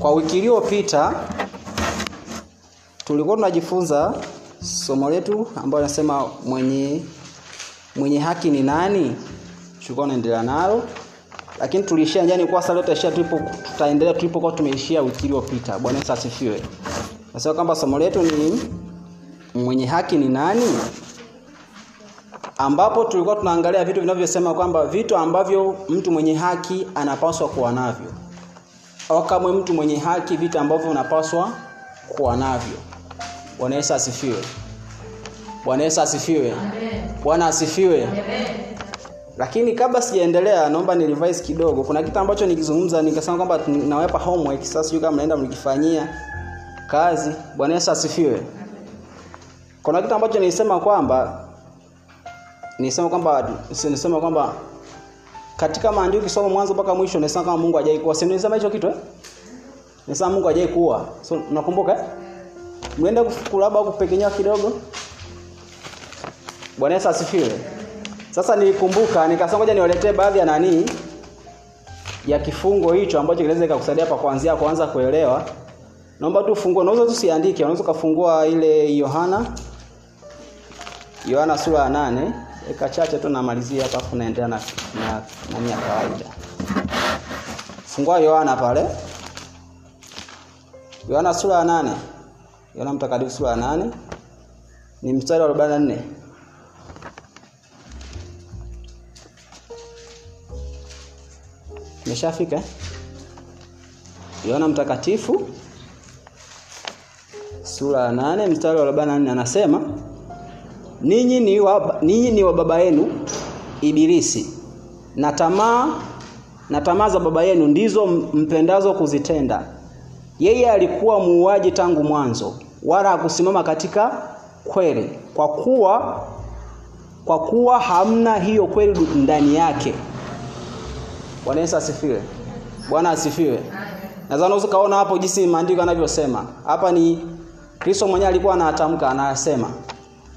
Kwa wiki iliyopita tulikuwa tunajifunza somo letu ambayo inasema mwenye mwenye haki ni nani? Tulikuwa tunaendelea nalo. Lakini tuliishia njani kwa sasa tutaishia tulipo tutaendelea tulipokuwa tumeishia wiki iliyopita. Bwana Yesu asifiwe. Nasema kwamba somo letu ni mwenye haki ni nani? Ambapo tulikuwa tunaangalia vitu vinavyosema kwamba vitu ambavyo mtu mwenye haki anapaswa kuwa navyo au kamwe mtu mwenye haki vitu ambavyo unapaswa kuwa navyo. Bwana Yesu asifiwe. Bwana Yesu asifiwe. Bwana asifiwe. Lakini kabla sijaendelea, naomba ni kidogo. Kuna kitu ambacho nikizungumza nikasema kwamba nawapa homework, sasa sijui kama mnaenda mlikifanyia kazi. Bwana Yesu asifiwe. Kuna kitu ambacho nilisema kwamba nilisema kwamba nilisema kwamba katika maandiko kisoma mwanzo mpaka mwisho unasema kama Mungu hajai kuwa. Sema hicho kitu eh? Nasema Mungu hajai. So unakumbuka eh? Mwende kulaba kupekenya kidogo. Bwana Yesu asifiwe. Sasa nilikumbuka nikasema ngoja niwaletee baadhi ya nani ya kifungo hicho ambacho kinaweza kikakusaidia hapa kuanzia kuanza kuelewa. Naomba tu fungue, unaweza tusiandike, unaweza kufungua ile Yohana Yohana sura ya 8 eka chache tu namalizia hapa afu naendelea na na nani ya kawaida. Fungua Yohana pale. Yohana sura ya nane. Yohana mtakatifu sura ya nane. Ni mstari wa 44 Meshafika Yohana mtakatifu sura ya 8 mstari wa 44 anasema ninyi ni wa, ninyi ni wa baba yenu Ibilisi na tamaa na tamaa za baba yenu ndizo mpendazo kuzitenda. Yeye alikuwa muuaji tangu mwanzo, wala hakusimama katika kweli, kwa kuwa kwa kuwa hamna hiyo kweli ndani yake. Bwana Yesu asifiwe. Bwana asifiwe. Nadhani unaweza kaona hapo jinsi maandiko yanavyosema. Hapa ni Kristo mwenyewe alikuwa anatamka, anasema.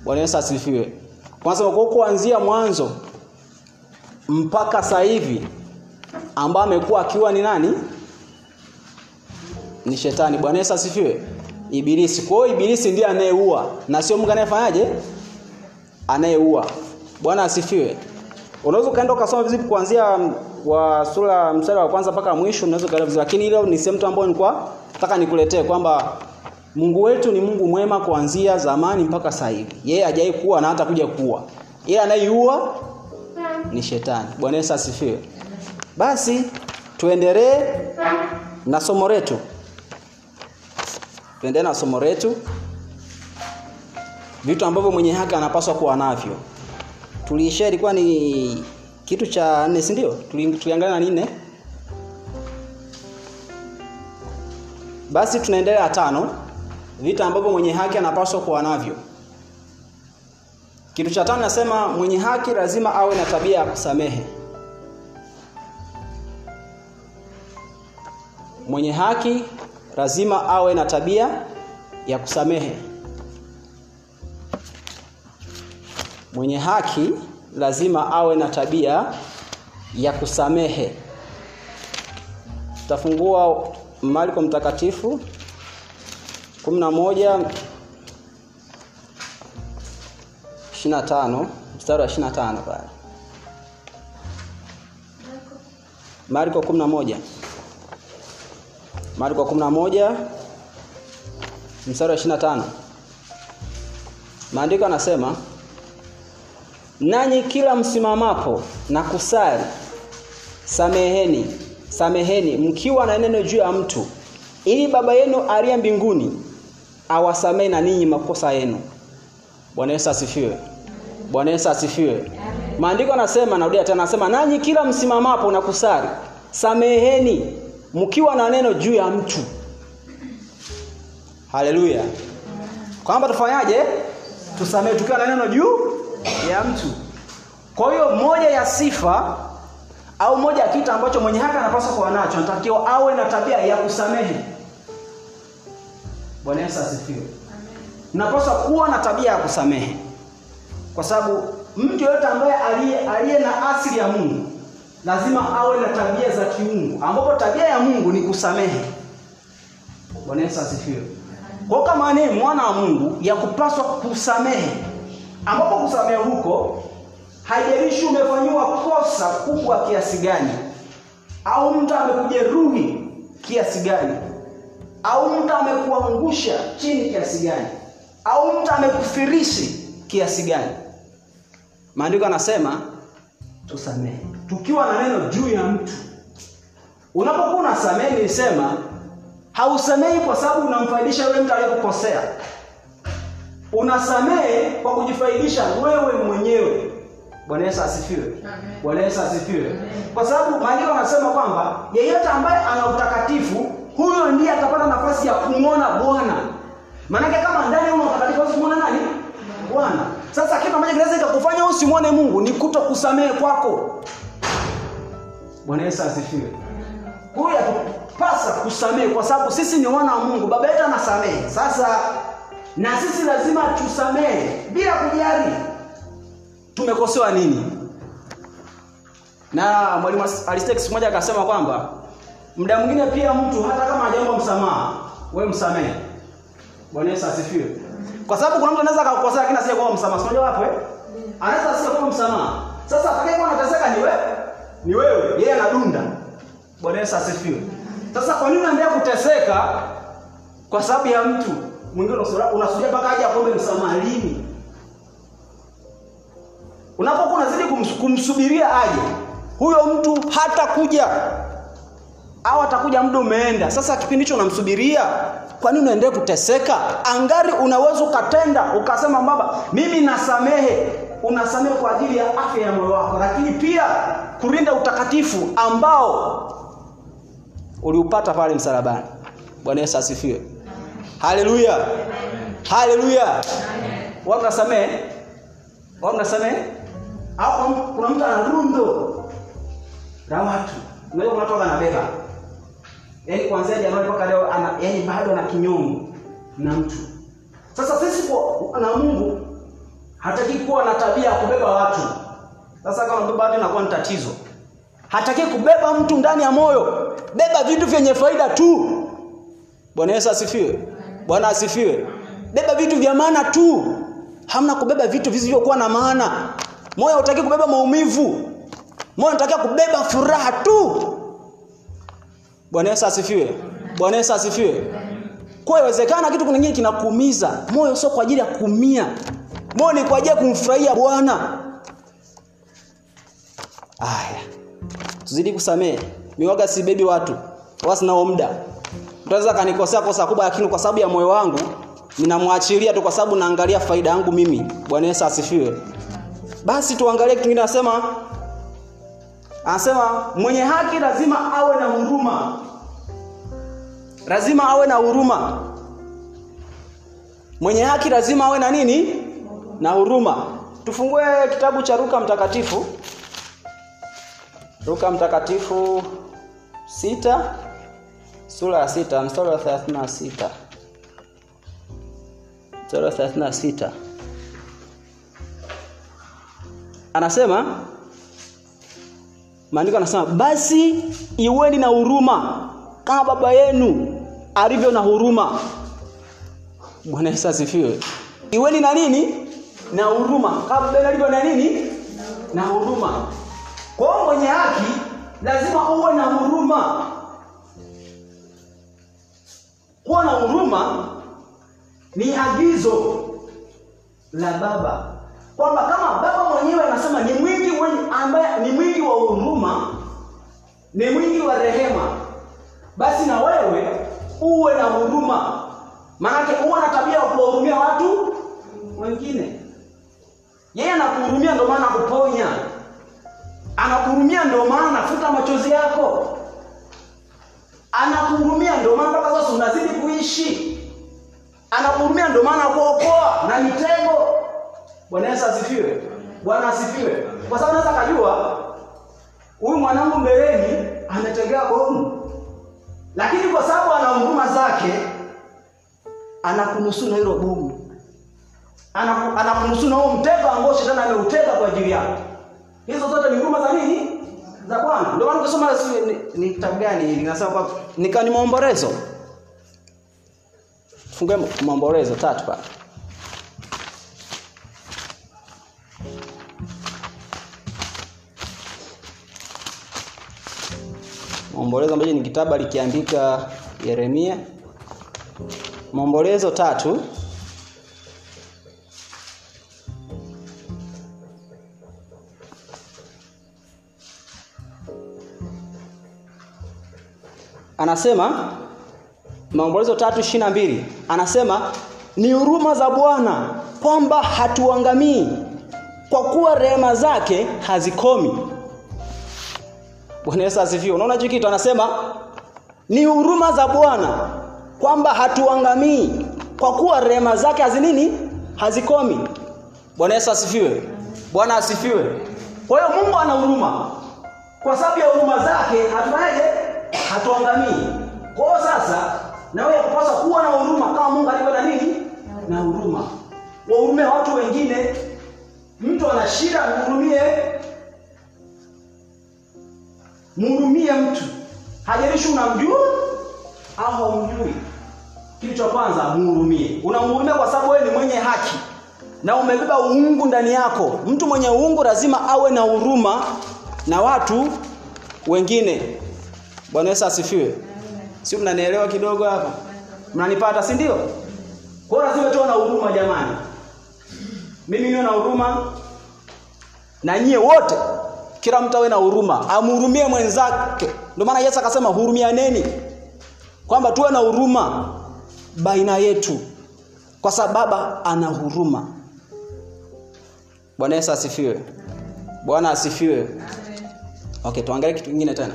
Bwana Yesu asifiwe. Kwanza kwa kuanzia mwanzo mpaka sasa hivi ambaye amekuwa akiwa ni nani? Ni shetani. Bwana Yesu asifiwe. Ibilisi. Kwa hiyo ibilisi ndiye anayeua na sio Mungu anayefanyaje? Anayeua. Bwana asifiwe. Unaweza ukaenda ukasoma vizuri kuanzia wa sura mstari wa kwanza mpaka mwisho unaweza ukaenda vizuri. Lakini ile ni sehemu tu ambayo nilikuwa nataka nikuletee kwamba Mungu wetu ni Mungu mwema kuanzia zamani mpaka sasa hivi. Yeye hajai kuwa na hata kuja kuwa. Ila anayeiua ni shetani. Bwana Yesu asifiwe. Basi tuendelee na somo letu. Tuendelee na somo letu. Vitu ambavyo mwenye haki anapaswa kuwa navyo. Tuliishia ilikuwa ni kitu cha nne, si ndio? Na nne. Basi tunaendelea tano vitu ambavyo mwenye haki anapaswa kuwa navyo. Kitu cha tano nasema mwenye haki lazima awe na tabia ya kusamehe. Mwenye haki lazima awe na tabia ya kusamehe. Mwenye haki lazima awe na tabia ya kusamehe. Tutafungua maliko mtakatifu kumi na moja ishirini na tano mstari wa ishirini na tano pale. Marko kumi na moja. Marko kumi na moja mstari wa ishirini na tano. Maandiko anasema nanyi kila msimamapo na kusali sameheni sameheni mkiwa na neno juu ya mtu ili baba yenu aliye mbinguni awasamehe na ninyi makosa yenu. Bwana Yesu asifiwe. Bwana Yesu asifiwe. Maandiko anasema, narudia tena, anasema nanyi kila msimamapo na kusari sameheni mkiwa na neno juu ya mtu. Haleluya. Kwamba tufanyaje? Tusamehe tukiwa na neno juu ya mtu. Kwa hiyo moja ya sifa au moja ya kitu ambacho mwenye haki anapaswa kuwa nacho, anatakiwa awe na tabia ya kusamehe. Bwana Yesu asifiwe. Napaswa kuwa na tabia ya kusamehe, kwa sababu mtu yoyote ambaye aliye aliye na asili ya Mungu lazima awe na tabia za kiungu, ambapo tabia ya Mungu ni kusamehe. Bwana Yesu asifiwe. Kwa kama ni mwana wa Mungu ya kupaswa kusamehe, ambapo kusamehe huko haijalishi umefanyiwa kosa kubwa kiasi gani, au mtu amekujeruhi kiasi gani, au mtu amekuangusha chini kiasi gani, au mtu amekufirishi kiasi gani. Maandiko anasema tusamehe, tukiwa na neno juu ya mtu. Unapokuwa unasamehe, nilisema hausamehi kwa sababu unamfaidisha yule mtu aliyekukosea. Unasamehe kwa kujifaidisha wewe mwenyewe. Bwana Yesu asifiwe. Bwana Yesu asifiwe. Kwa sababu maandiko anasema kwamba yeyote ambaye ana utakatifu, huyo ndiye atapata nafasi ya kumwona Bwana. Maanake kama ndani una utakatifu, huwezi nani? Bwana. Sasa kitu ambacho kinaweza kikakufanya usimwone Mungu ni kuto kusamehe kwako. Bwana Yesu asifiwe. Huyu atupasa kusamehe kwa sababu sisi ni wana wa Mungu. Baba yetu anasamehe. Sasa na sisi lazima tusamehe bila kujali tumekosewa nini. Na mwalimu alistek siku moja akasema kwamba muda mwingine pia mtu hata kama hajaomba msamaha, wewe msamehe. Bwana Yesu asifiwe. Kwa sababu kuna mtu anaweza akakukosea lakini asiye kuomba msamaha. Unajua wapo eh? Anaweza asiye kuomba msamaha. Sasa atakayekuwa anateseka ni wewe. Ni wewe. Yeye anadunda. Bwana Yesu asifiwe. Sasa kwa nini unaendelea kuteseka kwa sababu ya mtu mwingine? Unasubiria mpaka aje akuombe msamaha lini? Unapokuwa unazidi kumsubiria aje, huyo mtu hatakuja au atakuja muda umeenda. Sasa kipindi hicho unamsubiria, kwa nini unaendelea kuteseka? Angari unaweza ukatenda ukasema, baba, mimi nasamehe. Unasamehe kwa ajili ya afya ya moyo wako, lakini pia kulinda utakatifu ambao uliupata pale msalabani. Bwana Yesu asifiwe. Haleluya, haleluya. Wao mnasamehe, wao au kuna mtu ana rundo la watu, unajua kuna watu wanabeba, yaani kuanzia Januari mpaka leo ana yaani bado ana kinyongo na mtu. Sasa sisi kwa na Mungu hataki kuwa na tabia ya kubeba watu. Sasa kama mbeba watu inakuwa ni tatizo. Hataki kubeba mtu ndani ya moyo. Beba vitu vyenye faida tu. Bwana Yesu asifiwe. Bwana asifiwe. Beba vitu vya maana tu. Hamna kubeba vitu visivyokuwa na maana. Moyo hutaki kubeba maumivu. Moyo unatakiwa kubeba furaha tu. Bwana Yesu asifiwe. Bwana Yesu asifiwe. Kwa iwezekana kitu kingine kinakuumiza. Moyo sio kwa ajili ya kuumia. Moyo ni kwa ajili ya kumfurahia Bwana. Aya. Tuzidi kusamehe. Miwaga sibebi watu. wasinao sinao muda. Mtaweza kanikosea kosa kubwa lakini kwa sababu ya moyo wangu ninamwachilia tu kwa sababu naangalia faida yangu mimi. Bwana Yesu asifiwe. Basi tuangalie kitu kingine anasema anasema mwenye haki lazima awe na huruma. Lazima awe na huruma. Mwenye haki lazima awe na nini? Na huruma. Tufungue kitabu cha ruka mtakatifu. ruka mtakatifu sita sura ya sita mstari wa 36. Mstari wa 36. Anasema Maandiko anasema basi iweni na huruma kama baba yenu alivyo na huruma. Bwana Yesu asifiwe. Iweni na nini? Na huruma. Kama baba yenu alivyo na nini? Na huruma. Kwa mwenye haki lazima uwe na huruma. Kuwa na huruma ni agizo la baba kwamba kama baba mwenyewe anasema ni mwingi ambaye ni mwingi wa huruma, ni mwingi wa rehema, basi na wewe uwe na huruma. Maanake uwe na tabia ya kuwahurumia watu wengine. Yeye anakuhurumia ndio maana kuponya anakuhurumia ndio maana anafuta machozi yako, anakuhurumia ndio maana mpaka sasa unazidi kuishi, anakuhurumia ndio maana kuokoa na mitego Bwana Yesu asifiwe. Bwana asifiwe. Kwa sababu naweza kujua huyu mwanangu mbeleni ametegea bomu. Lakini kwa sababu ana huruma zake anakunusuru na hilo bomu. Anakunusuru na huo mtego ambao shetani ameutega kwa ajili yako. Hizo zote ni huruma za nini? Za Bwana. Ndio maana ukisoma ni, ni kitabu gani hili? Nasema kwa nikani maombolezo. Fungue Maombolezo tatu pale. Maombolezo ambacho ni kitabu alikiandika Yeremia. Maombolezo tatu anasema Maombolezo tatu ishirini mbili anasema ni huruma za Bwana kwamba hatuangamii, kwa kuwa rehema zake hazikomi. Bwana Yesu asifiwe. Unaona hicho kitu anasema ni huruma za Bwana kwamba hatuangamii, kwa kuwa rehema zake hazinini hazikomi. Bwana Yesu asifiwe. Bwana asifiwe. Kwa hiyo Mungu ana huruma, kwa sababu ya huruma zake hatufanyaje? Hatuangamii. Kwa hiyo sasa na wewe unapaswa kuwa na huruma kama Mungu alivyo na nini? Na huruma. Wahurumie watu wengine. Mtu ana shida, mhurumie. Mhurumie mtu. Hajalishi unamjua au haumjui. Kitu cha kwanza mhurumie. Unamhurumia kwa sababu wewe ni mwenye haki na umebeba uungu ndani yako. Mtu mwenye uungu lazima awe na huruma na watu wengine. Bwana Yesu asifiwe. Sio mnanielewa kidogo hapa? Mnanipata si ndio? Kwa hiyo lazima tuwe na huruma jamani. Mimi niwe na huruma na nyie wote kila mtu awe na huruma, amhurumie mwenzake. Ndio maana Yesu akasema hurumianeni. Kwamba tuwe na huruma baina yetu kwa sababu ana huruma. Bwana Yesu asifiwe. Bwana asifiwe. Okay, tuangalie kitu kingine tena.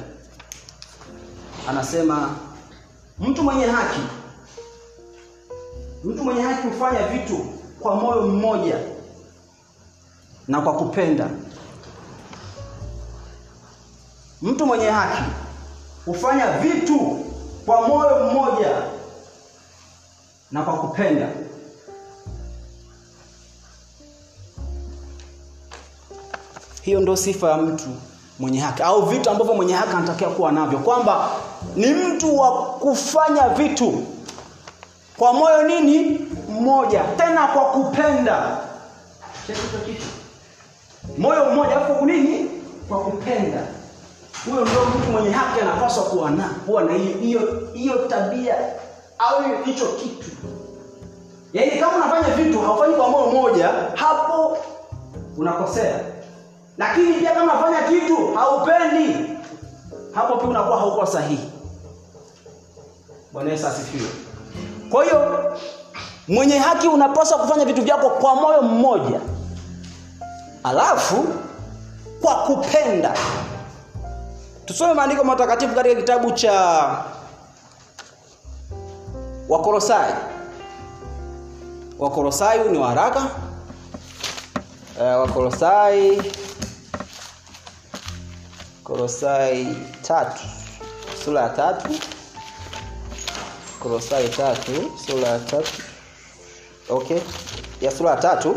Anasema mtu mwenye haki mtu mwenye haki hufanya vitu kwa moyo mmoja na kwa kupenda. Mtu mwenye haki hufanya vitu kwa moyo mmoja na kwa kupenda. Hiyo ndio sifa ya mtu mwenye haki au vitu ambavyo mwenye haki anatakiwa kuwa navyo, kwamba ni mtu wa kufanya vitu kwa moyo nini mmoja, tena kwa kupenda. Moyo mmoja nini? Kwa kupenda. Huyo ndio mtu mwenye haki anapaswa kuwa na kuwa na hiyo hiyo tabia au hicho kitu. Yaani kama unafanya vitu haufanyi kwa moyo mmoja, hapo unakosea. Lakini pia kama unafanya kitu haupendi, hapo pia unakuwa hauko sahihi. Bwana Yesu asifiwe. Kwa hiyo mwenye haki unapaswa kufanya vitu vyako kwa moyo mmoja, alafu kwa kupenda. Tusome maandiko matakatifu katika kitabu cha Wakolosai. Wakolosai ni waraka. E, Wakolosai Kolosai tatu sura ya tatu. Kolosai tatu sura ya tatu. Okay, ya sura ya tatu.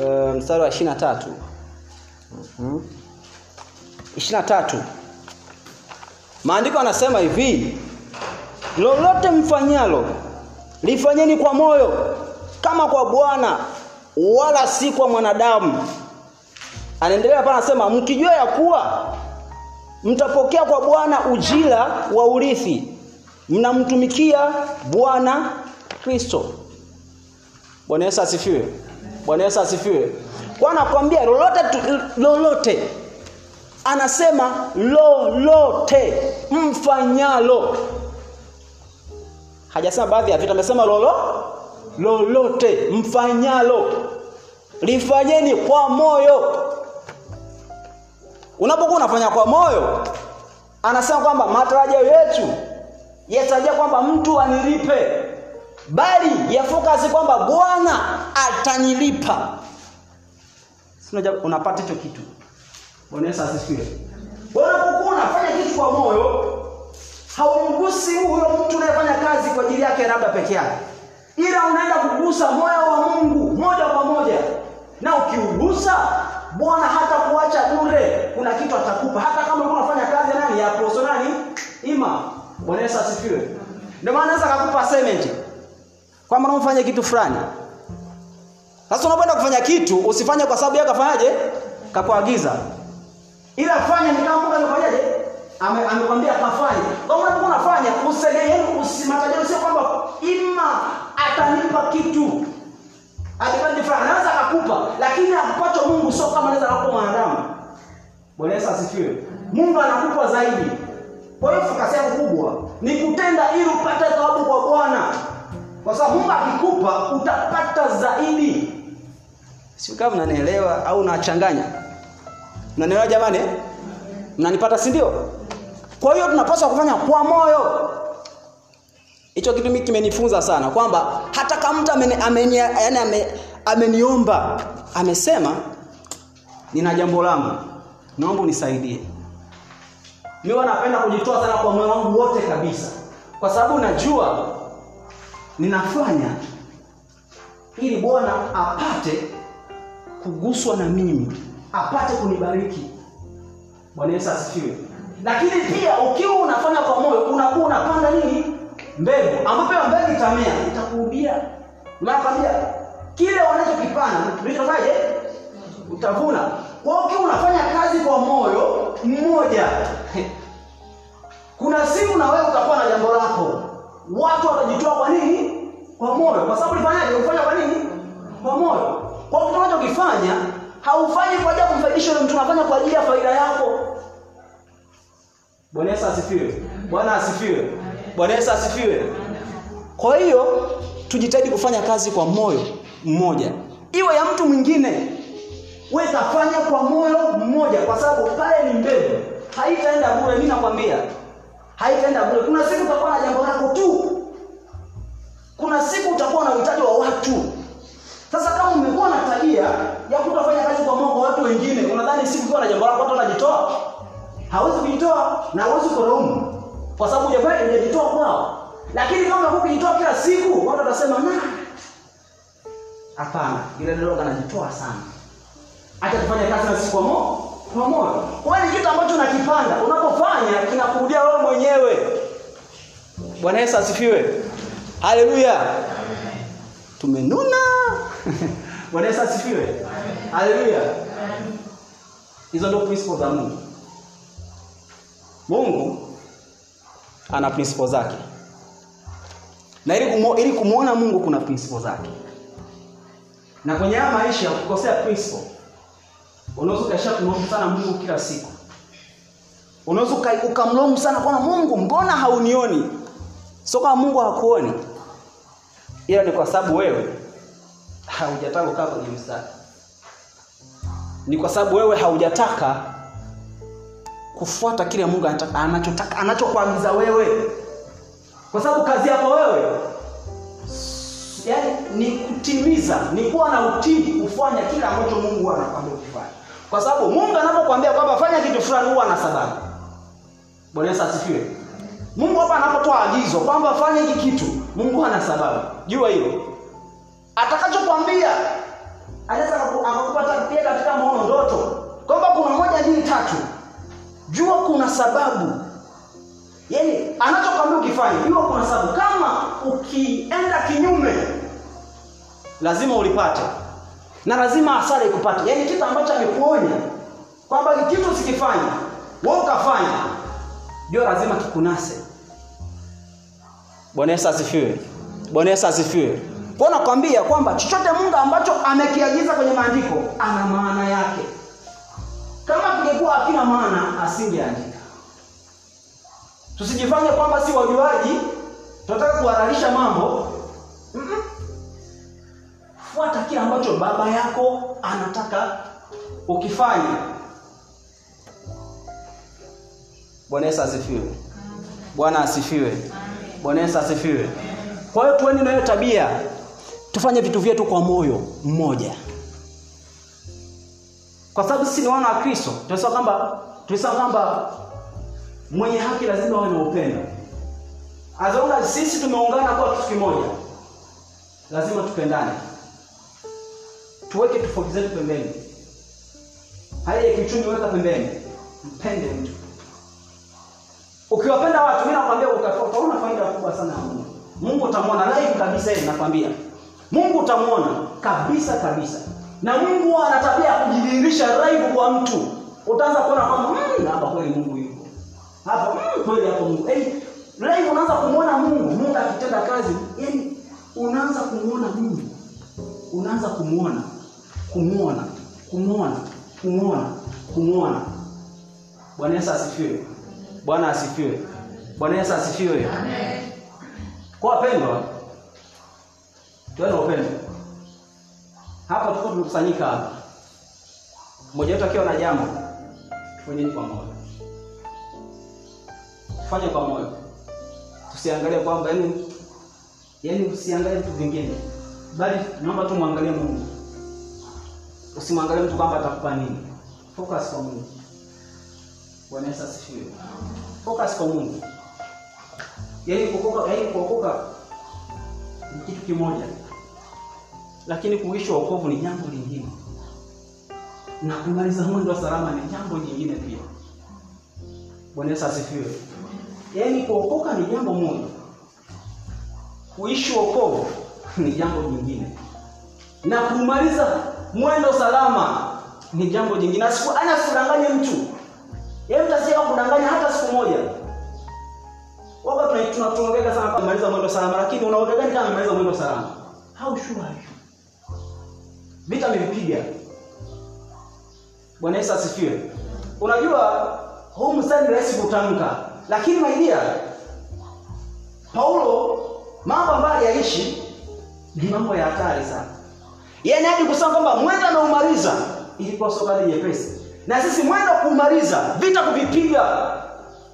E, mstari wa ishirini na tatu. Mm-hmm. Ishirini na tatu maandiko anasema hivi, lolote mfanyalo lifanyeni kwa moyo kama kwa Bwana wala si kwa mwanadamu. Anaendelea hapa anasema, mkijua ya kuwa mtapokea kwa Bwana ujira wa urithi mnamtumikia Bwana Kristo. Bwana Yesu asifiwe. Bwana Yesu asifiwe. Kwa nakwambia lolote lolote. Anasema lolote mfanyalo. Hajasema baadhi ya vitu, amesema lolo lolote mfanyalo lifanyeni kwa moyo. Unapokuwa unafanya kwa moyo, anasema kwamba matarajio yetu yatarajia kwamba mtu anilipe, bali yafokasi kwamba Bwana atanilipa. Unapata hicho kitu. Bwana Yesu asifiwe. Unapokuwa unafanya kitu kwa moyo, haumgusi huyo mtu unayefanya kazi kwa ajili yake labda peke yake, ila unaenda kugusa moyo wa Mungu moja kwa moja, na ukiugusa Bwana hata kuacha bure, kuna kitu atakupa, hata kama ulikuwa unafanya kazi nani? Ya poso nani? Ima. Bwana Yesu asifiwe. Ndio maana anaweza akakupa assignment. kwamba unafanya kitu fulani. Sasa unapoenda kufanya kitu usifanye kwa sababu yeye kafanyaje kakuagiza ila fanya ni kama Mungu amefanyaje Ame, amekwambia kafanye kama unapokuwa unafanya usegeeni usimatajeni sio kwamba ima atanipa kitu. Akipande fulani anaweza akakupa lakini akupacho Mungu sio kama anaweza akakupa mwanadamu. Bwana Yesu asifiwe. Mungu anakupa zaidi. Kwa hiyo fokasi yako kubwa ni kutenda ili upate thawabu kwa Bwana. Kwa sababu Mungu akikupa utapata zaidi. Sio kama unanielewa au nachanganya mnanielewa jamani? Mnanipata si ndio? Kwa hiyo tunapaswa kufanya kwa moyo. Hicho kitu mimi kimenifunza sana kwamba hata kama mtu ameni, ameni, yani ame, ameniomba amesema nina jambo langu. Naomba unisaidie. Mimi napenda kujitoa sana kwa moyo wangu wote kabisa. Kwa sababu najua ninafanya ili Bwana apate kuguswa na mimi apate kunibariki. Bwana Yesu asifiwe. Lakini pia ukiwa unafanya kwa moyo unakuwa unapanda nini? Mbegu. Ambapo mbegu itamea. Itakurudia nakwambia kile wanachokipanda ulichofaje utavuna. Kwa ukiwa unafanya kazi kwa moyo mmoja kuna siku na wewe utakuwa na jambo lako. Watu watajitoa kwa nini? Kwa moyo. Kwa sababu ulifanyaje? Ulifanya kwa nini? Kwa moyo. Kwa kitu unachokifanya haufanyi kwa ajili ya kumfaidisha yule mtu unafanya kwa ajili ya faida yako Bwana Yesu asifiwe. Bwana asifiwe. Bwana Yesu asifiwe. Kwa hiyo tujitahidi kufanya kazi kwa moyo mmoja. Iwe ya mtu mwingine. Wewe kafanya kwa moyo mmoja kwa sababu pale ni mbegu. Haitaenda bure mimi nakwambia. Haitaenda bure. Kuna siku utakuwa na jambo lako tu. Kuna siku utakuwa na uhitaji wa watu. Sasa kama umekuwa na tabia ya kutofanya kazi kwa kwa watu wengine, unadhani si ukiwa na jambo lako hata unajitoa? hawezi kujitoa na hawezi kulaumu. Kwa sababu hujafanya hujajitoa kwao. Lakini kama unakuwa ukijitoa kila siku watu watasema na hapana yule ndio anajitoa sana. Acha tufanye kazi na sisi kwa moyo. Kwa hiyo kitu ambacho unakipanda unapofanya kinakurudia wewe mwenyewe. Bwana Yesu asifiwe. Haleluya. Tumenuna Bwana Yesu asifiwe haleluya hizo ndio principles za Mungu Mungu ana principle zake. Na ili kumu, ili kumuona Mungu kuna principle zake. Na kwenye haya maisha ukikosea principle, unaweza ukaisha kumlaumu sana Mungu kila siku. Unaweza ukamlaumu sana kwa Mungu, mbona haunioni? Sio kwa Mungu hakuoni. Ila ni kwa sababu wewe haujataka kukaa kwenye mstari. Ni kwa sababu wewe haujataka kufuata kile Mungu anachotaka anachokuagiza wewe. Kwa sababu kazi yako wewe yani ni kutimiza, ni kuwa na utii kufanya kile ambacho Mungu anakwambia ukifanye. Kwa sababu Mungu anapokwambia kwamba fanya kitu fulani huwa ana sababu. Bwana asifiwe. Mungu hapa anapotoa agizo kwamba fanya hiki kitu, Mungu hana sababu. Jua hilo. Atakachokwambia tatu. Jua kuna sababu. Yaani anachokwambia ukifanya jua kuna sababu. Kama ukienda kinyume lazima ulipate. Na lazima hasara ikupate. Yaani kitu ambacho amekuonya kwamba kitu usikifanya wewe ukafanya jua lazima kikunase. Bwana yesu asifiwe. Bwana asifiwe. Kwa nakwambia kwamba chochote mungu ambacho amekiagiza kwenye maandiko ana maana yake kama kingekuwa hakina maana asingeandika. Tusijifanye kwamba si wajuaji, tunataka kuhalalisha mambo. Mm -mm. Fuata kile ambacho baba yako anataka ukifanye. Bwana Yesu asifiwe. Bwana asifiwe. Bwana Yesu asifiwe. Kwa hiyo tuweni na hiyo tabia, tufanye vitu vyetu kwa moyo mmoja kwa sababu sisi ni wana wa Kristo. Tunasema kwamba tunasema kwamba mwenye haki lazima awe na upendo. Azonga sisi tumeungana kuwa kitu kimoja, lazima tupendane, tuweke tofauti zetu pembeni. Hali ya kiuchumi weka pembeni, mpende mtu. Ukiwapenda watu, mi nakwambia utaona faida kubwa sana ya Mungu. Mungu utamwona live kabisa nakwambia. Mungu utamwona kabisa kabisa. Na Mungu huwa ana tabia ya kujidhihirisha live kwa mtu. Utaanza kuona kwamba mmm, hapa kweli Mungu yuko. Hapa mmm, kweli hapo Mungu. Yaani live unaanza kumwona Mungu, Mungu akitenda kazi, yaani unaanza kumwona Mungu. Unaanza kumwona, kumwona, kumwona, kumwona, kumwona. Bwana Yesu asifiwe. Bwana asifiwe. Bwana Yesu asifiwe. Amen. Kwa wapendwa, tuwe na upendo. Hapa tuko tumekusanyika hapa, mmoja wetu akiwa na jambo, tufanyeni kwa moyo, tufanye kwa moyo, tusiangalie kwamba yani, yani usiangalie vitu vingine, bali naomba tu mwangalie Mungu. Usimwangalie mtu kwamba atakupa nini. Focus kwa Mungu. Bwana Yesu. Focus kwa Mungu. Yaani kuokoka, yaani kuokoka kitu kimoja, lakini kuishi wokovu ni jambo lingine, na kumaliza mwendo wa salama ni jambo jingine pia. Bwana asifiwe. Yaani kuokoka ni jambo moja, kuishi wokovu ni jambo jingine, na kumaliza mwendo salama ni jambo jingine. Ana sikudanganye mtu, mtasema kudanganya hata siku moja Waka tunatuongeka sana kumaliza mwendo salama, lakini unaoga gani kama maliza mwendo salama? How sure are you? Vita amempiga. Bwana Yesu asifiwe. Unajua huu mstari rahisi kutamka, lakini maidia Paulo mambo ambayo yaishi ni mambo ya hatari sana. Yaani hadi kusema kwamba mwendo ameumaliza ilikuwa sio kazi nyepesi. Na sisi mwenda kumaliza, vita kuvipiga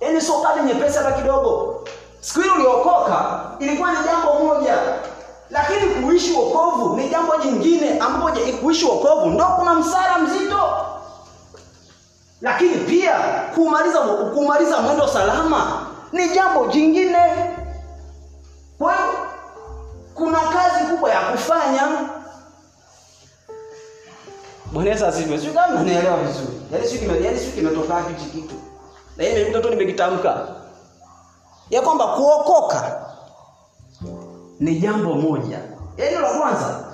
Yaani sio kazi nyepesi hata kidogo. Siku ile uliokoka ilikuwa ni jambo moja, lakini kuishi wokovu ni jambo jingine, ambapo kuishi wokovu ndo kuna msara mzito, lakini pia kumaliza kumaliza mwendo salama ni jambo jingine. Kwa hiyo kuna kazi kubwa ya kufanya. Bwana Yesu asifiwe. Sio kama unanielewa vizuri. Yaani sio kime yaani sio kimetoka wapi kitu na mimi mtoto nimekitamka ya kwamba kuokoka ni jambo moja, yaani la kwanza,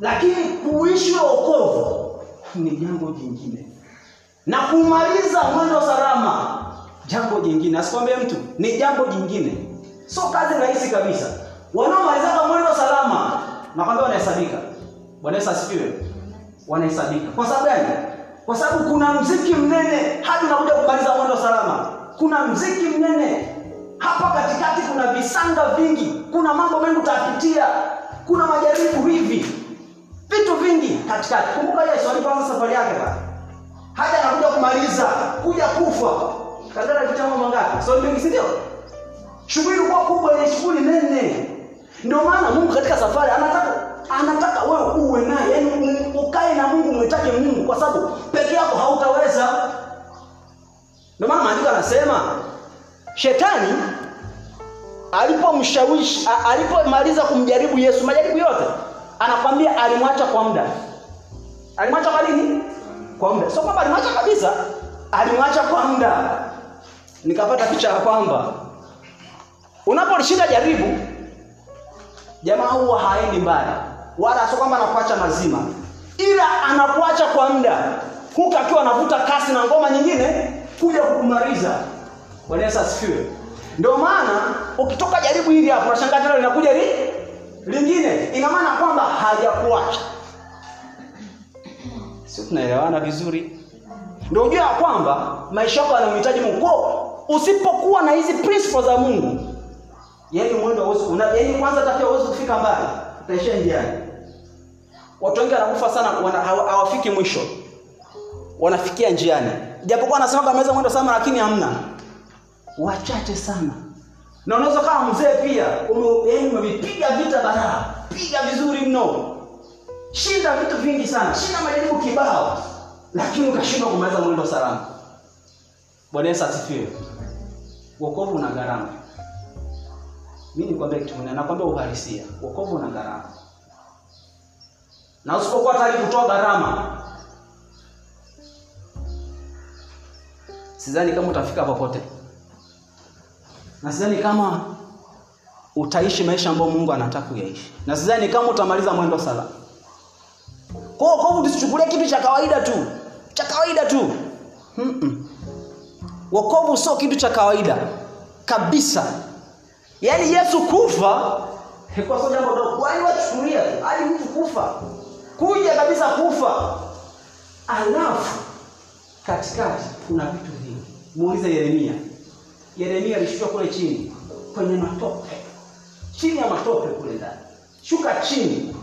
lakini kuishi wokovu ni jambo jingine, na kumaliza mwendo salama jambo jingine. Asikwambie mtu ni jambo jingine, so kazi rahisi kabisa. Wanaomalizaga mwendo salama nakwambia wanahesabika. Bwana Yesu wanahesabika. Kwa sababu gani? kwa sababu kuna mziki mnene hadi unakuja kumaliza mwendo salama. Kuna mziki mnene hapa katikati, kuna visanga vingi, kuna mambo mengi utapitia, kuna majaribu hivi, vitu vingi katikati. Kumbuka Yesu alipoanza safari yake pale, hadi anakuja kumaliza, kuja kufa kadara vitambo mangapi? So mingi, si ndio? Shughuli ilikuwa kubwa, ile shughuli nene. Ndio maana Mungu katika safari anataka anataka wewe uwe naye, yaani ukae na Mungu, mwitake Mungu, kwa sababu peke yako hautaweza. Ndio maana maandiko anasema shetani alipomshawishi, alipomaliza kumjaribu Yesu, majaribu yote, anakwambia alimwacha kwa muda. Alimwacha kwa nini? Kwa muda, sio kwamba alimwacha kabisa, alimwacha kwa muda. Nikapata picha ya kwamba unapolishinda jaribu jamaa huwa haendi mbali, wala sio kwamba anakuacha mazima, ila anakuacha kwa muda, huku akiwa anavuta kasi na ngoma nyingine kuja kukumaliza. Bwana Yesu asifiwe. Ndio maana ukitoka jaribu hili hapo, unashangaa tena linakuja li lingine, ina maana kwamba hajakuacha. Sio, tunaelewana vizuri? Ndio ujue kwamba maisha yako yanamhitaji Mungu. Usipokuwa na hizi principles za Mungu, yaani mwendo hauwezi una yaani kwanza hata pia hauwezi kufika mbali, utaishia njiani. Watu wengi wanakufa sana hawafiki mwisho. Wanafikia njiani. Japokuwa anasema ameweza mwendo sana lakini hamna. Wachache sana. Na unaweza kawa mzee pia, yaani umevipiga vita baraa, piga vizuri mno. Shinda vitu vingi sana, shinda majaribu kibao, lakini ukashindwa kumaliza mwendo salama. Bwana Yesu asifiwe. Wokovu una gharama. mi nikwambia kitu kimoja, nakwambia uhalisia. Wokovu una gharama. Na usipokuwa tayari kutoa gharama, sidhani kama utafika popote. Na sidhani kama utaishi maisha ambayo Mungu anataka uyaishi. Na sidhani kama utamaliza mwendo salama. kokovu wokovu tusichukulie kitu cha kawaida tu, cha kawaida tu. Mm-mm. Wokovu sio kitu cha kawaida kabisa. Yaani Yesu kufa ilikuwa sio hadi mtu kufa. Kuja kabisa kufa. Alafu katikati kuna vitu vingi. Muulize Yeremia. Yeremia alishuka kule chini kwenye matope. Chini ya matope kule ndani. Shuka chini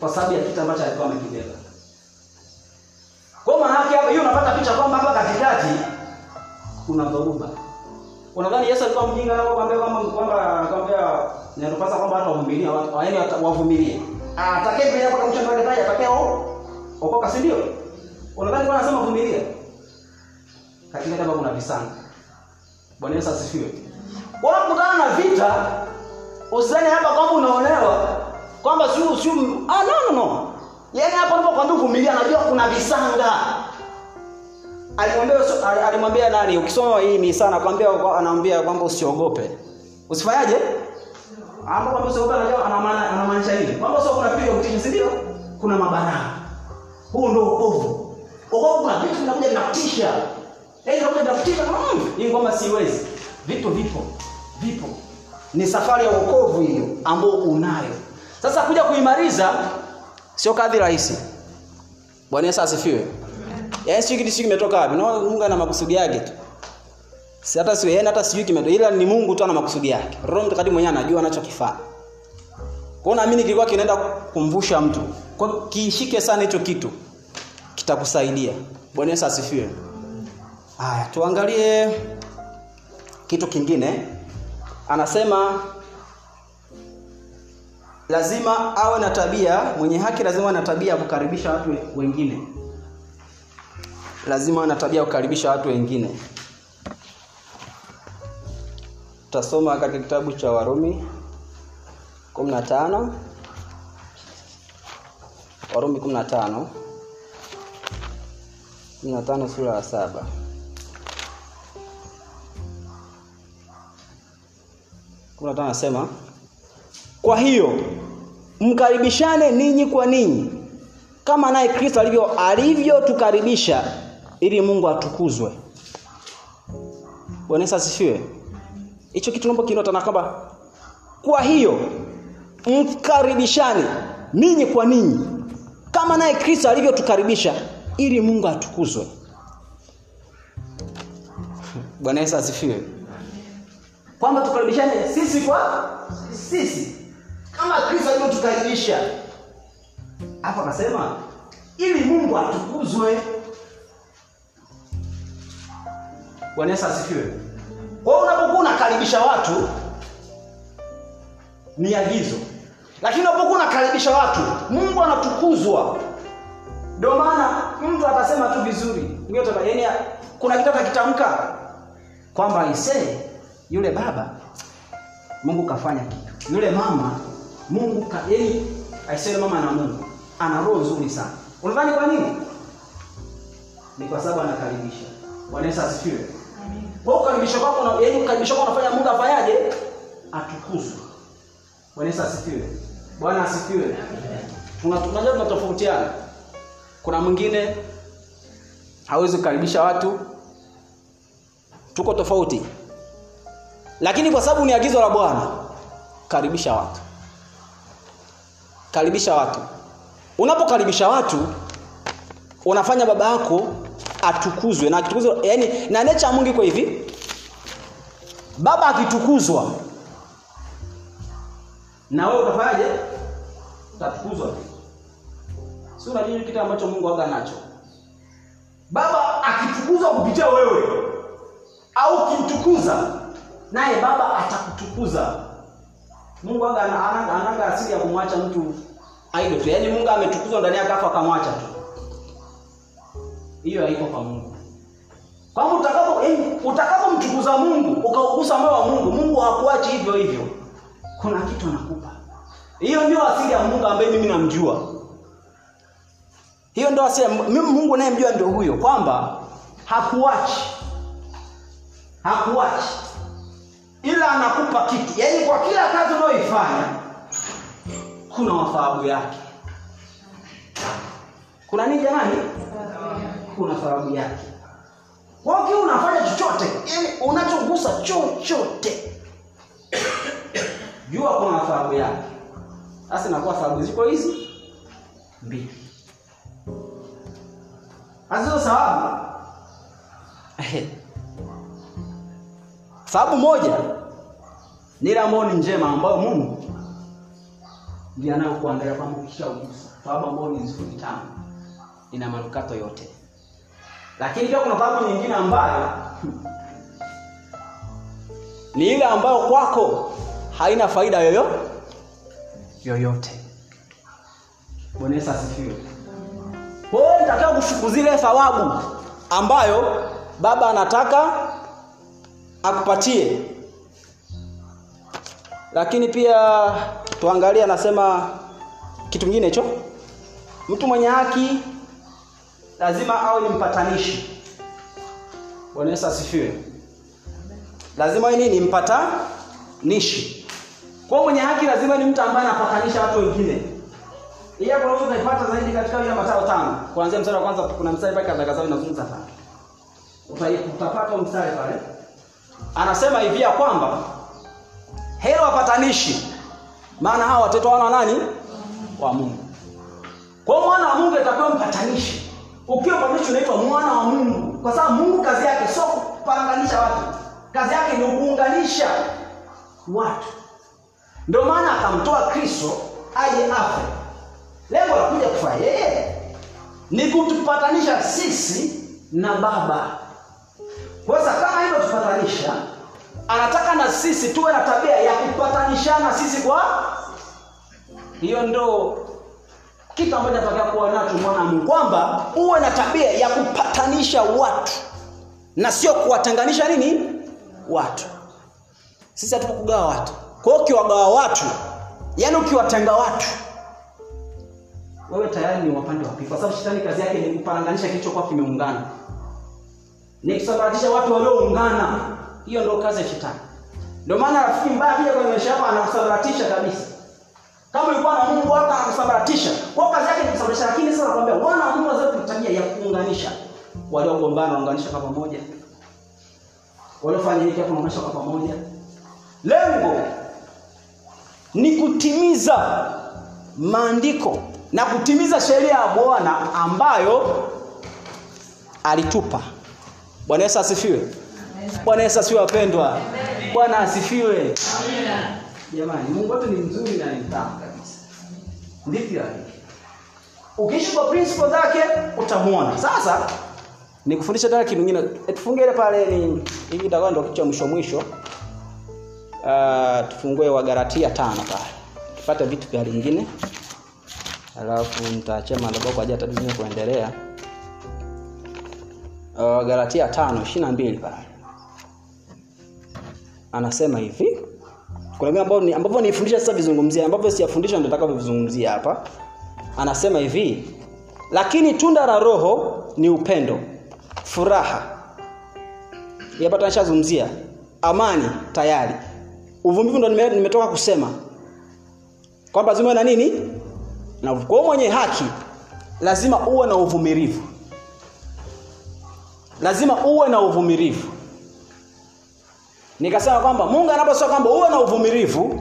kwa sababu ya kitu ambacho alikuwa amekibeba. Kwa maana yake hapa hiyo unapata picha kwamba hapa katikati kuna dhoruba. Unadhani Yesu alikuwa mjinga na kwamba kwamba kwamba kwambia inatupasa kwamba watu wavumilie, yaani wavumilie. Atakaye bila kwa mchana wake taja atakao okoka si ndio? Unadhani kwa anasema vumilia? Katikati hapa kuna visanga. Bwana Yesu asifiwe. Unapokutana na vita usizani hapa kwamba unaolewa kwamba sio sio ah no no no. Yaani hapo unapokuambia uvumilia najua kuna visanga. Alimwambia nani ukisoma hii ni sana akwambia anaambia kwamba usiogope. Usifanyaje? Anajua anamaanisha nini? Kwamba sio kuna pigo mtini si ndio? Kuna mabaraka. Huu ndio wokovu. Wokovu kuna vitu vinakuja vinakutisha. Yaani vinakuja vinakutisha kama mm, hii ngoma siwezi. Vitu vipo. Vipo. Ni safari ya wokovu hiyo ambayo unayo. Sasa kuja kuimaliza sio kadhi rahisi. Bwana Yesu asifiwe. Yaani sio kitu kimetoka wapi? No, Mungu ana makusudi yake tu. Si hata sio yeye hata sijui kimetoka ila ni Mungu tu ana makusudi yake. Roho Mtakatifu mwenyewe anajua anachokifanya. Kwa naamini kilikuwa kinaenda kumvusha mtu. Kwa kishike sana hicho kitu. Kitakusaidia. Bwana Yesu asifiwe. Haya, tuangalie kitu kingine. Anasema lazima awe na tabia, mwenye haki lazima awe na tabia ya kukaribisha watu wengine. Lazima awe na tabia ya kukaribisha watu wengine. Tutasoma katika kitabu cha Warumi 15 Warumi 15 15 sura ya saba kuna tano nasema kwa hiyo mkaribishane ninyi kwa ninyi kama naye Kristo alivyo alivyotukaribisha ili Mungu atukuzwe. Bwana asifiwe. Hicho kitu naomba kinota kwamba kwa hiyo mkaribishane ninyi kwa ninyi kama naye Kristo alivyotukaribisha ili Mungu atukuzwe. Bwana Yesu asifiwe. Kwamba tukaribishane sisi kwa sisi kama Kristo alivyotukaribisha. Hapo akasema ili Mungu atukuzwe. Bwana Yesu asifiwe. Kwa hiyo unapokuwa unakaribisha watu ni agizo. Lakini unapokuwa unakaribisha watu, Mungu anatukuzwa. Ndio maana mtu atasema tu vizuri. Yaani kuna kitu atakitamka kwamba isee yule baba Mungu kafanya kitu. Yule mama Mungu ka yaani aisee mama na Mungu ana roho nzuri sana. Unadhani kwa nini? Ni kwa sababu anakaribisha. Bwana Yesu asifiwe. Kwa hiyo ukaribisha kwako na yeye ukaribisha kwako unafanya Mungu afanyaje? Atukuzwe. Bwana Yesu asifiwe. Bwana asifiwe. Tunajua tunatofautiana. Kuna mwingine hawezi kukaribisha watu. Tuko tofauti. Lakini kwa sababu ni agizo la Bwana, karibisha watu. Karibisha watu. Unapokaribisha watu, unafanya baba yako atukuzwe na akitukuzwa, yani na nature ya Mungu iko hivi. Baba akitukuzwa, na wewe utafanyaje? Utatukuzwa. Si unajua kitu ambacho Mungu aga nacho. Baba akitukuzwa kupitia wewe au kimtukuza naye baba atakutukuza. Mungu aga anaga asili ya kumwacha mtu aido tu. Yaani Mungu ametukuzwa ndani yake afu akamwacha tu. Hiyo haiko kwa Mungu. kwamba utakapo utakapomtukuza Mungu, ukaugusa moyo wa Mungu, Mungu hakuachi hivyo hivyo. Kuna kitu anakupa. Hiyo ndio asili ya Mungu ambaye mimi namjua. Hiyo ndio asili Mungu nayemjua ndio huyo kwamba hakuachi. Hakuachi. Ila anakupa kitu. Yaani kwa kila kazi unayoifanya kuna mathawabu yake. Kuna nini jamani? Kuna thawabu yake. Kwa ukiwa unafanya chochote yani unachogusa chochote jua kuna thawabu yake. Sasa inakuwa thawabu ziko hizi mbili. Hazizo thawabu thawabu moja ni ile ambayo ni njema ambayo mungu ndiye anayokuandalia kwamba ukishaugusa sababu ambayo ni nzuri tamu ina manukato yote. Lakini pia kuna sababu nyingine ambayo ni ile ambayo kwako haina faida yoyo yoyote. Bwana yesu asifiwe. Kwa hiyo nitakiwa kushuku zile ambayo baba anataka akupatie. Lakini pia tuangalie anasema kitu kingine hicho. Mtu mwenye haki lazima awe ni mpatanishi. Bwana asifiwe. Lazima awe ni mpatanishi. Kwa mwenye haki lazima ni mtu ambaye anapatanisha watu wengine. Iya unaweza kuipata zaidi katika ile matao tano. Kuanzia mstari wa kwanza kuna mstari pale kadhaa kadhaa inazungumza sana utapata mstari pale anasema hivi ya kwamba heri wapatanishi maana hawa watoto wana nani? Wa Mungu. Kwa mwana wa Mungu atakuwa mpatanishi. Ukiwa mpatanishi unaitwa mwana wa Mungu. Kwa sababu Mungu kazi yake sio kupanganisha watu. Kazi yake ni kuunganisha watu. Ndio maana akamtoa Kristo aje afe. Lengo la kuja kufa yeye ni kutupatanisha sisi na baba sasa kama hivyo tupatanisha anataka na sisi tuwe na tabia ya kupatanishana sisi kwa hiyo ndo kitu ambacho nataka kuwa nacho mwana Mungu. Kwamba uwe na tabia ya kupatanisha watu na sio kuwatenganisha nini? Watu. Sisi hatuko kugawa watu. Kwa hiyo ukiwagawa watu yaani ukiwatenga watu wewe tayari ni wapande wa pili kwa sababu shetani kazi yake ni kuparanganisha kilichokuwa kimeungana ni kusambaratisha watu walioungana. Hiyo ndio kazi ya shetani. Ndio maana rafiki mbaya pia kwenye maisha yako anakusambaratisha kabisa. Kama ulikuwa na Mungu wako anakusambaratisha kwa kazi yake ni kusambaratisha lakini sasa nakwambia wana wa Mungu wazao tabia ya kuunganisha. Waliogombana waunganisha kwa pamoja. Waliofanya hiki hapo waunganisha kwa pamoja? Lengo ni kutimiza maandiko na kutimiza sheria ya Bwana ambayo alitupa. Bwana Yesu asifiwe. Bwana Yesu asifiwe wapendwa. Bwana asifiwe. Jamani, Mungu wetu ni mzuri na ni kabisa. Ndivyo. Ukiishi kwa principle zake utamwona. Sasa nikufundisha tena kitu kingine. Tufunge ile pale ni hii itakuwa ndio kichwa mwisho mwisho. Uh, tufungue Wagalatia tano pale. Tupate vitu vya lingine. alafu nitaachia madhabahu kwa ajili ya kuendelea. Uh, Galatia tano ishiri na mbili pale. Anasema hivi, vile ambavyo ambavyo nifundisha sasa vizungumzia, ambavyo siyafundisha ndio vizungumzia hapa. Anasema hivi, lakini tunda la Roho ni upendo, furaha, yapata nishazungumzia amani tayari, uvumilivu ndo nimetoka kusema. Kwamba lazima na nini? Na kwa mwenye haki lazima uwe na uvumilivu lazima uwe na uvumilivu. Nikasema kwamba mungu anaposema kwamba uwe na uvumilivu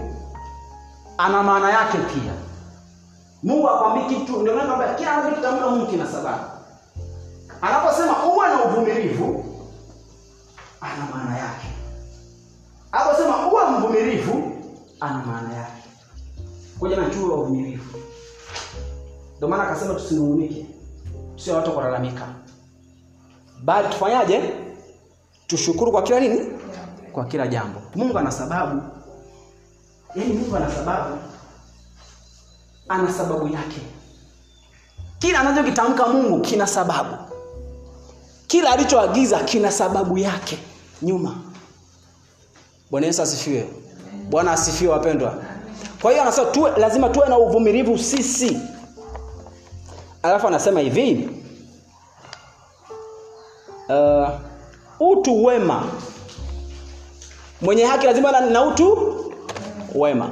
ana maana yake pia. Mungu akwambii kitu ndio maana kwamba kila anachokitamka mungu kina sababu. Anaposema uwe na uvumilivu ana maana yake. Anaposema uwe mvumilivu ana maana yake. Kuja na chuo wa uvumilivu. Ndio maana akasema tusinung'unike sio watu kulalamika bali tufanyaje? Tushukuru kwa kila nini? Kwa kila jambo. Mungu ana sababu. Yaani mungu ana sababu. Ana sababu yake. Kila anachokitamka mungu kina sababu. Kila alichoagiza kina sababu yake. Nyuma. Bwana yesu asifiwe. Bwana asifiwe wapendwa. Kwa hiyo anasema tuwe, lazima tuwe na uvumilivu sisi. Alafu anasema hivi uh, utu wema. Mwenye haki lazima na, na utu wema.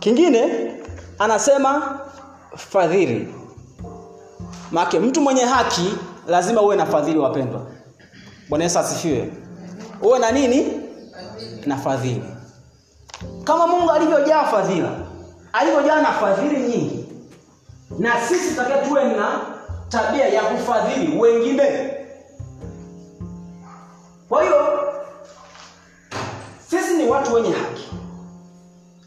Kingine anasema fadhili. Make mtu mwenye haki lazima uwe na fadhili wapendwa. Bwana asifiwe. Uwe na nini? Na fadhili. Kama mungu alivyojaa fadhila alivyojaa na fadhili nyingi na sisi tutakiwa tuwe na tabia ya kufadhili wengine. Kwa hiyo sisi ni watu wenye haki.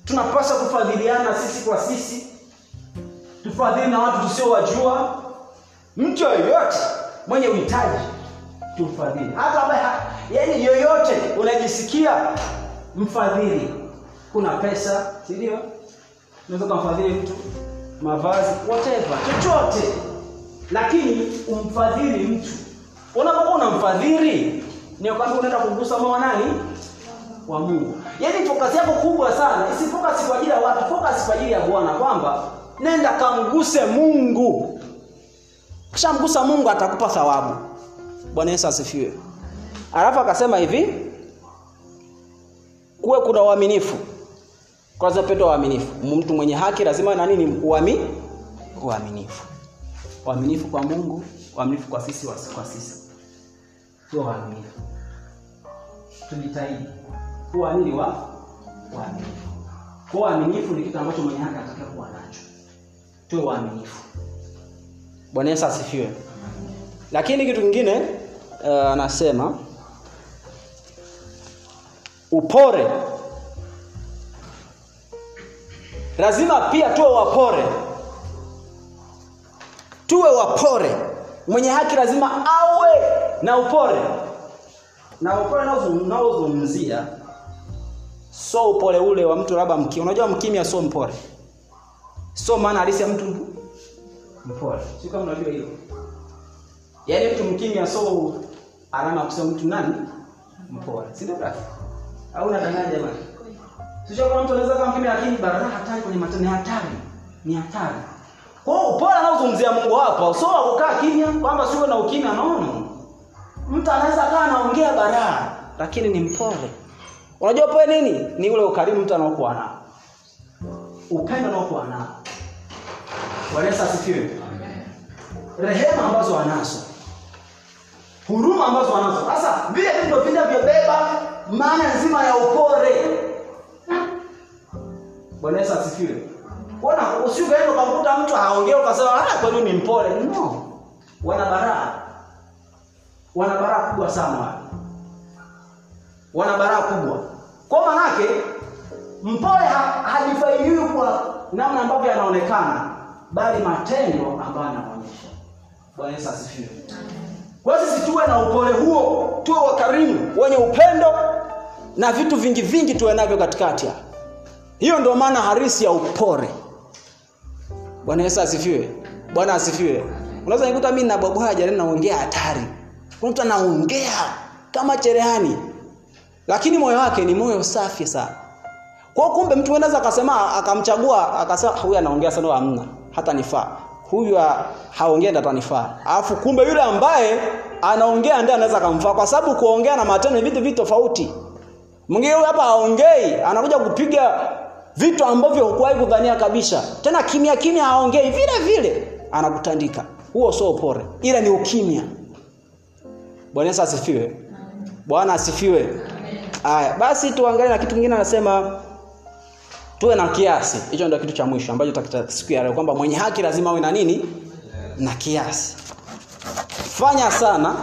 Tunapaswa kufadhiliana sisi kwa sisi. Tufadhili na watu tusiowajua. Mtu yoyote mwenye uhitaji tumfadhili. Hata ambaye yani yoyote unajisikia mfadhili kuna pesa si ndio? Unaweza kumfadhili mtu mavazi whatever chochote. Lakini umfadhili mtu. Unapokuwa unamfadhili ni wakati unaenda kugusa moyo nani? Wa Mungu. Yaani focus yako kubwa sana isifocus kwa ajili ya watu focus kwa ajili ya Bwana kwamba nenda kamguse Mungu. Kishamgusa Mungu atakupa thawabu. Bwana Yesu asifiwe. Alafu akasema hivi kuwe kuna uaminifu kwanza pendo uaminifu mtu mwenye haki lazima na nini? Uami uaminifu. Uaminifu kwa Mungu uaminifu kwa sisi kwa sisi. Sio waaminifu. Tujitahidi. Kuwa nini wa? Uaminifu kwa uaminifu ni kitu ambacho mwenye haki anatakiwa kuwa nacho. Tuwe waaminifu. Bwana Yesu asifiwe. Lakini kitu kingine anasema uh, upore lazima pia tuwe wapore. Tuwe wapore. Mwenye haki lazima awe na upore. Na upole unaozungumzia so upole ule wa mtu labda mkimya. Unajua mkimya sio mpole. Sio maana halisi ya mtu mpole. Sio kama unajua hilo. Yaani mtu mkimya so alama kusema mtu nani? Mpole. Si ndio au unadanganya jamani sio kama mtu anaweza kama kimya lakini baraka hatari kwenye matendo ni hatari. Ni hatari. Kwa hiyo upole anaozungumzia Mungu hapa. Sio kukaa kimya kwamba siwe na ukimya naona. mtu anaweza kaa anaongea baraka lakini ni mpole. Unajua pole nini? Ni ule ukarimu mtu anaokuwa nao. Upendo anaokuwa nao. Bwana asifiwe. Rehema ambazo anazo. huruma ambazo anazo. sasa vile ndio vinavyobeba maana nzima ya upore Bwana Yesu asifiwe. Bwana usiukaenda ukamkuta mtu aongee ukasema ah kwani ni mpole. No. Wana baraa. Wana baraa kubwa sana wana baraa kubwa. Kwa manake mpole ha, hajifailiwi kwa namna ambavyo anaonekana bali matendo ambayo anaonyesha bwana yesu asifiwe. Kwa sisi tuwe na upole huo tuwe wakarimu wenye upendo na vitu vingi vingi tuwe navyo katikati ya hiyo ndio maana harisi ya upore. Bwana yesu asifiwe. Bwana asifiwe. Unaweza nikuta mi nabwabwaja naongea hatari. Kuna mtu anaongea kama cherehani. Lakini moyo wake ni moyo safi sana. Kwa kumbe mtu anaweza akasema akamchagua akasema huyu anaongea sana hamna. Hata nifaa. Huyu haongea ndo atanifaa alafu kumbe yule ambaye anaongea ndiye anaweza akamfaa. Kwa sababu kuongea na matendo ni vitu vitu tofauti mwingine huyu hapa haongei anakuja kupiga vitu ambavyo hukuwahi kudhania kabisa. Tena kimya kimya haongei vile vile anakutandika. Huo sio upore ila ni ukimya. Bwana yesu asifiwe. Bwana asifiwe. Haya basi tuangalie na kitu kingine anasema tuwe na kiasi. Hicho ndio kitu cha mwisho ambacho tutakita siku ya leo kwamba mwenye haki lazima awe na nini? Na kiasi. Fanya sana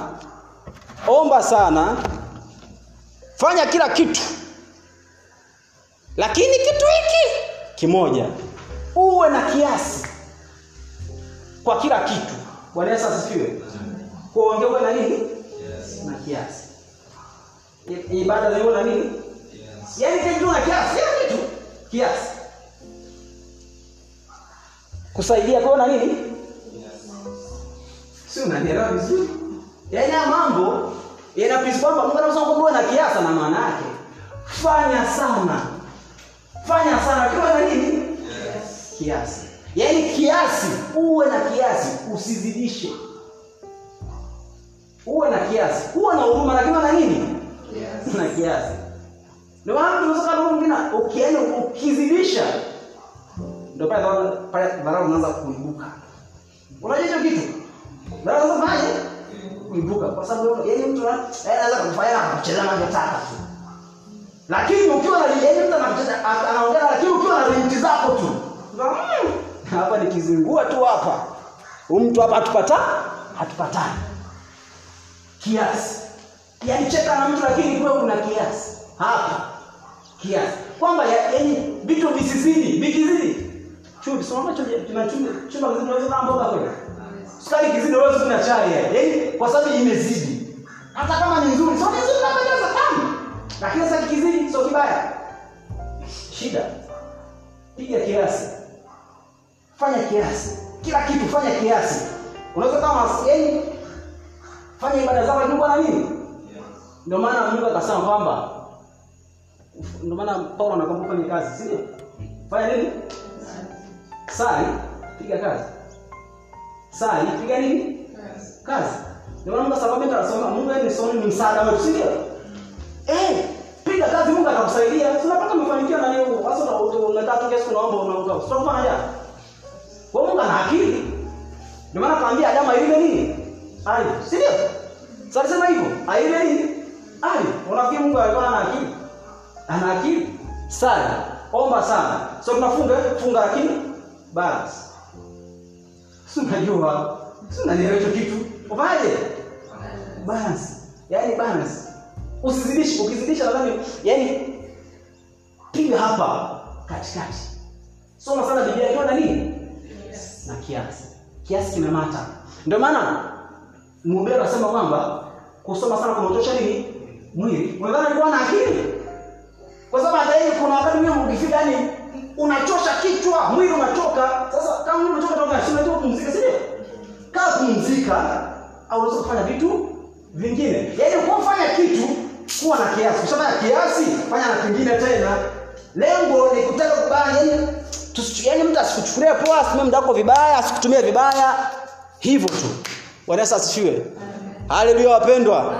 omba sana fanya kila kitu lakini kitu hiki kimoja uwe na kiasi kwa kila kitu. Bwana yesu asifiwe. Kuongea uwe na nini? Yes. na kiasi. Ibada za na nini? Yes. yaani kitu na kiasi kila kitu kiasi. Kusaidia kwa na nini? Yes. si unanielewa vizuri. Yaani ya mambo yanapisi kwamba Mungu anasema kwamba na kiasi na maana yake fanya sana fanya sana kiwe na nini? Yes. kiasi. Yaani kiasi uwe na kiasi usizidishe. Uwe na kiasi uwe na huruma lakini na nini? Yes. na kiasi. Ndio maana tunaweza kama mwingine ukienda ukizidisha ndio pale pale dharau unaanza kuibuka. Unajua hicho kitu? Dharau kufanya kuibuka. Kwa sababu yeye mtu anaweza kufanya na kucheza na anachotaka tu lakini ukiwa na yeye mtu anaongea lakini ukiwa na limiti zako tu. "Mm, hapa nikizingua tu hapa mtu hapa hatupata hatupatani. Kiasi. Yani cheka na mtu lakini kuwe kuna kiasi. Hapa. Kiasi. Kwamba ya- yaani vitu visizidi vikizidi. Chumvi tuna chumvi chumba kizidi unaweza kama mboga kweli sukari kizidi unaweza kuna chai ya yaani kwa sababu imezidi. Hata kama ni nzuri sio nzuri kama inaweza tamu lakini sasa kizidi sio kibaya shida piga kiasi fanya kiasi kila kitu fanya kiasi unaweza kama yaani fanya ibada zako lakini kwa nini ndio maana Mungu akasema kwamba ndio maana Paulo anakumbuka ni kazi, si ndio? Fanya nini? Sali, piga kazi. Sali, piga nini? Kazi. Ndio maana Mungu sababu anasema Mungu ni soni ni msaada wetu, si ndio? Eh, piga kazi Mungu atakusaidia. Tunapata mafanikio na leo. Sasa na unataka kesho unaomba unaomba. Sio kufanya haja. Kwa Mungu ana akili. Ndio maana kaambia Adamu ailime nini? Ali. si ndio? Sasa alisema hivyo, ailime nini? Ali. Unafikiri Mungu alikuwa ana akili? Ana akili? Sana. Omba sana. So tunafunga funga lakini balance. Si unajua? Si unanielewa hicho kitu? Ufanyaje? Balance. Yaani balance. Usizidishe, ukizidisha nadhani yani piga hapa katikati. Soma sana Biblia ikiwa na nini? na kiasi. Kiasi kimemata Ndio maana mhubiri anasema kwamba kusoma sana kunaotosha nini? Mwili. Unadhani alikuwa na akili? Kwa sababu hata yeye kuna wakati mimi ukifika yani unachosha kichwa, mwili unachoka. Sasa kama mwili unachoka toka, si unataka kupumzika, si? Kaa pumzika au unaweza kufanya vitu vingine. Yaani ukifanya kitu kuwa na kiasi. Ukishafanya kiasi, fanya na kingine tena. Lengo ni kutaka kubaya yani yaani mtu asikuchukulie poa, asitumie muda wako vibaya, asikutumie vibaya. Hivyo tu. Bwana Yesu asifiwe. Haleluya wapendwa.